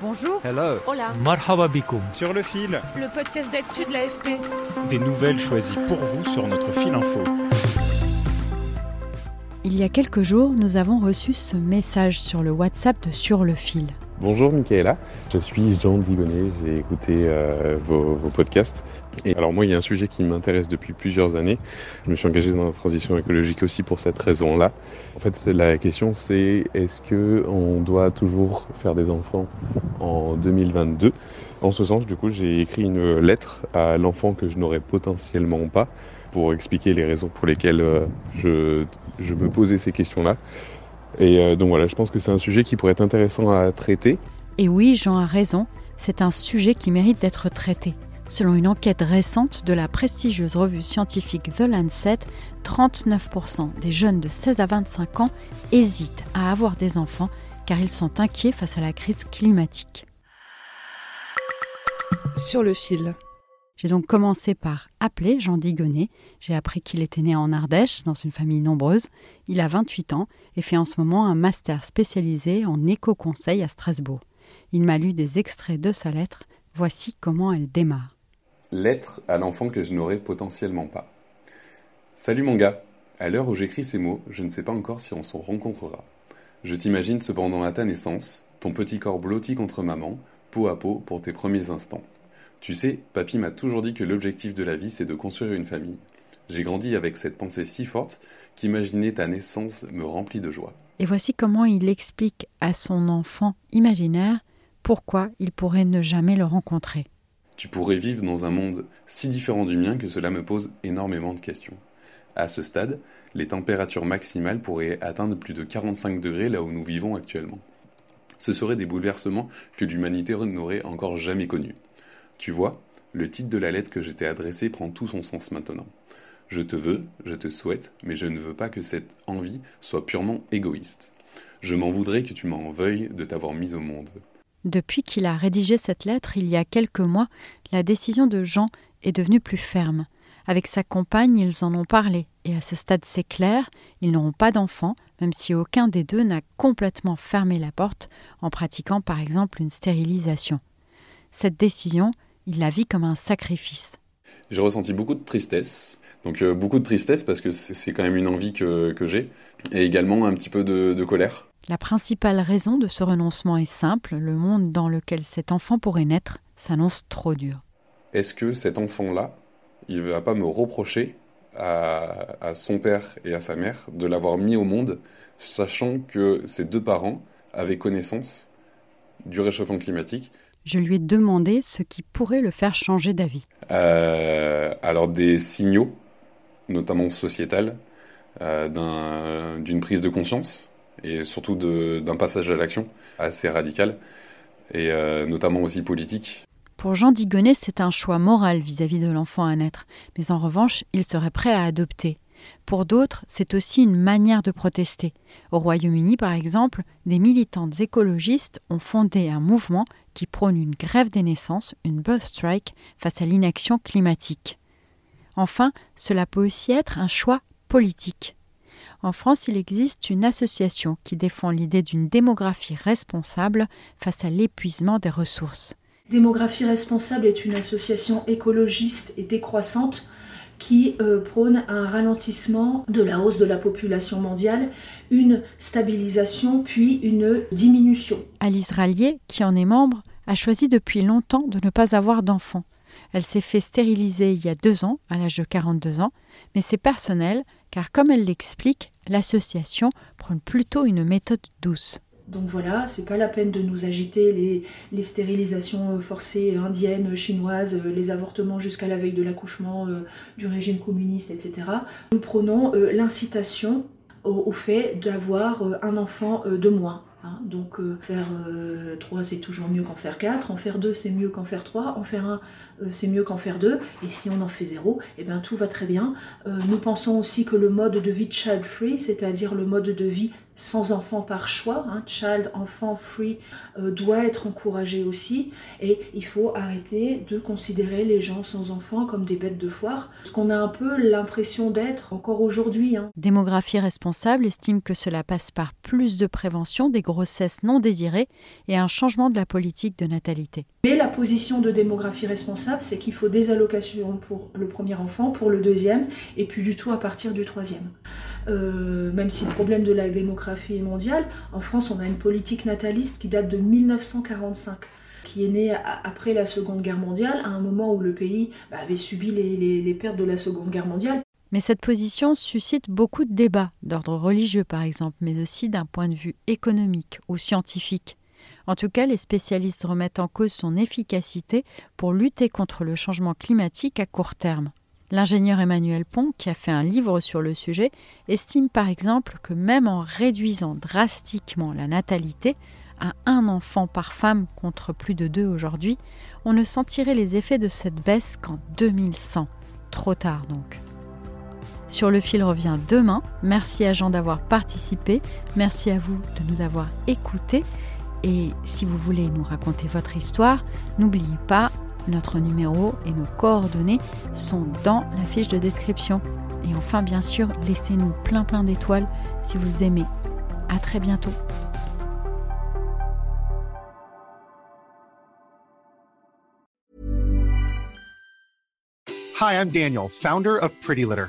Bonjour. Hello. Hola. Marhaba bikoum. Sur le fil, Le podcast d'actu de l'AFP. des nouvelles choisies pour vous sur notre fil info. Il y a quelques jours, nous avons reçu ce message sur le WhatsApp de Sur le fil. Bonjour Michaela, je suis Jean Digonnet, j'ai écouté euh, vos, vos podcasts. Alors moi il y a un sujet qui m'intéresse depuis plusieurs années. Je me suis engagé dans la transition écologique aussi pour cette raison-là. En fait la question c'est est-ce que on doit toujours faire des enfants en 2022 En ce sens du coup j'ai écrit une lettre à l'enfant que je n'aurais potentiellement pas pour expliquer les raisons pour lesquelles euh, je, je me posais ces questions-là. Et euh, donc voilà, je pense que c'est un sujet qui pourrait être intéressant à traiter. Et oui, Jean a raison, c'est un sujet qui mérite d'être traité. Selon une enquête récente de la prestigieuse revue scientifique The Lancet, 39% des jeunes de 16 à 25 ans hésitent à avoir des enfants car ils sont inquiets face à la crise climatique. Sur le fil. J'ai donc commencé par appeler Jean Digonnet. J'ai appris qu'il était né en Ardèche, dans une famille nombreuse. Il a 28 ans et fait en ce moment un master spécialisé en éco-conseil à Strasbourg. Il m'a lu des extraits de sa lettre. Voici comment elle démarre. Lettre à l'enfant que je n'aurais potentiellement pas. Salut mon gars. À l'heure où j'écris ces mots, je ne sais pas encore si on s'en rencontrera. Je t'imagine cependant à ta naissance, ton petit corps blotti contre maman, peau à peau pour tes premiers instants. Tu sais, papy m'a toujours dit que l'objectif de la vie, c'est de construire une famille. J'ai grandi avec cette pensée si forte qu'imaginer ta naissance me remplit de joie. Et voici comment il explique à son enfant imaginaire pourquoi il pourrait ne jamais le rencontrer. Tu pourrais vivre dans un monde si différent du mien que cela me pose énormément de questions. À ce stade, les températures maximales pourraient atteindre plus de 45 degrés là où nous vivons actuellement. Ce seraient des bouleversements que l'humanité n'aurait encore jamais connus. Tu vois, le titre de la lettre que je t'ai adressée prend tout son sens maintenant. Je te veux, je te souhaite, mais je ne veux pas que cette envie soit purement égoïste. Je m'en voudrais que tu m'en veuilles de t'avoir mise au monde. Depuis qu'il a rédigé cette lettre il y a quelques mois, la décision de Jean est devenue plus ferme. Avec sa compagne, ils en ont parlé, et à ce stade c'est clair, ils n'auront pas d'enfants, même si aucun des deux n'a complètement fermé la porte en pratiquant par exemple une stérilisation. Cette décision, il la vit comme un sacrifice. J'ai ressenti beaucoup de tristesse. Donc euh, beaucoup de tristesse parce que c'est quand même une envie que, j'ai. Et également un petit peu de colère. La principale raison de ce renoncement est simple, le monde dans lequel cet enfant pourrait naître s'annonce trop dur. Est-ce que cet enfant-là, il va pas me reprocher à, à son père et à sa mère de l'avoir mis au monde, sachant que ses deux parents avaient connaissance du réchauffement climatique? Je lui ai demandé ce qui pourrait le faire changer d'avis. Euh, alors des signaux, notamment sociétales, euh, d'un- d'une prise de conscience et surtout d'un passage à l'action assez radical et euh, notamment aussi politique. Pour Jean Digonnet, c'est un choix moral vis-à-vis de l'enfant à naître, mais en revanche, il serait prêt à adopter. Pour d'autres, c'est aussi une manière de protester. Au Royaume-Uni, par exemple, des militantes écologistes ont fondé un mouvement qui prône une grève des naissances, une birth strike, face à l'inaction climatique. Enfin, cela peut aussi être un choix politique. En France, il existe une association qui défend l'idée d'une démographie responsable face à l'épuisement des ressources. Démographie responsable est une association écologiste et décroissante qui euh, prône un ralentissement de la hausse de la population mondiale, une stabilisation puis une diminution. Alice Rallier, qui en est membre, a choisi depuis longtemps de ne pas avoir d'enfant. Elle s'est fait stériliser il y a deux ans, à l'âge de 42 ans, mais c'est personnel, car comme elle l'explique, l'association prône plutôt une méthode douce. Donc voilà, c'est pas la peine de nous agiter les, stérilisations euh, forcées indiennes, chinoises, euh, les avortements jusqu'à la veille de l'accouchement euh, du régime communiste, etc. Nous prenons l'incitation au, fait d'avoir un enfant de moins. Hein. donc faire 3 c'est toujours mieux qu'en faire 4, en faire 2 c'est mieux qu'en faire 3, en faire 1 c'est mieux qu'en faire 2, et si on en fait 0, eh bien tout va très bien. nous pensons aussi que le mode de vie child free, c'est-à-dire le mode de vie sans enfant par choix, hein, child, enfant free, euh, doit être encouragé aussi. Et il faut arrêter de considérer les gens sans enfants comme des bêtes de foire, ce qu'on a un peu l'impression d'être encore aujourd'hui. Hein. Démographie responsable estime que cela passe par plus de prévention des grossesses non désirées et un changement de la politique de natalité. Mais la position de démographie responsable, c'est qu'il faut des allocations pour le premier enfant, pour le deuxième, et puis du tout à partir du troisième. Euh, même si le problème de la démographie est mondial, en France, on a une politique nataliste qui date de 1945 qui est née après la Seconde Guerre mondiale, à un moment où le pays bah, avait subi les, pertes de la Seconde Guerre mondiale. Mais cette position suscite beaucoup de débats, d'ordre religieux par exemple, mais aussi d'un point de vue économique ou scientifique. En tout cas, les spécialistes remettent en cause son efficacité pour lutter contre le changement climatique à court terme. L'ingénieur Emmanuel Pont, qui a fait un livre sur le sujet, estime par exemple que même en réduisant drastiquement la natalité à un enfant par femme contre plus de deux aujourd'hui, on ne sentirait les effets de cette baisse qu'en 2100. Trop tard donc. Sur le fil revient demain. Merci à Jean d'avoir participé. Merci à vous de nous avoir écoutés. Et si vous voulez nous raconter votre histoire, n'oubliez pas, notre numéro et nos coordonnées sont dans la fiche de description. Et enfin, bien sûr, laissez-nous plein plein d'étoiles si vous aimez. À très bientôt. Hi, I'm Daniel, founder of Pretty Litter.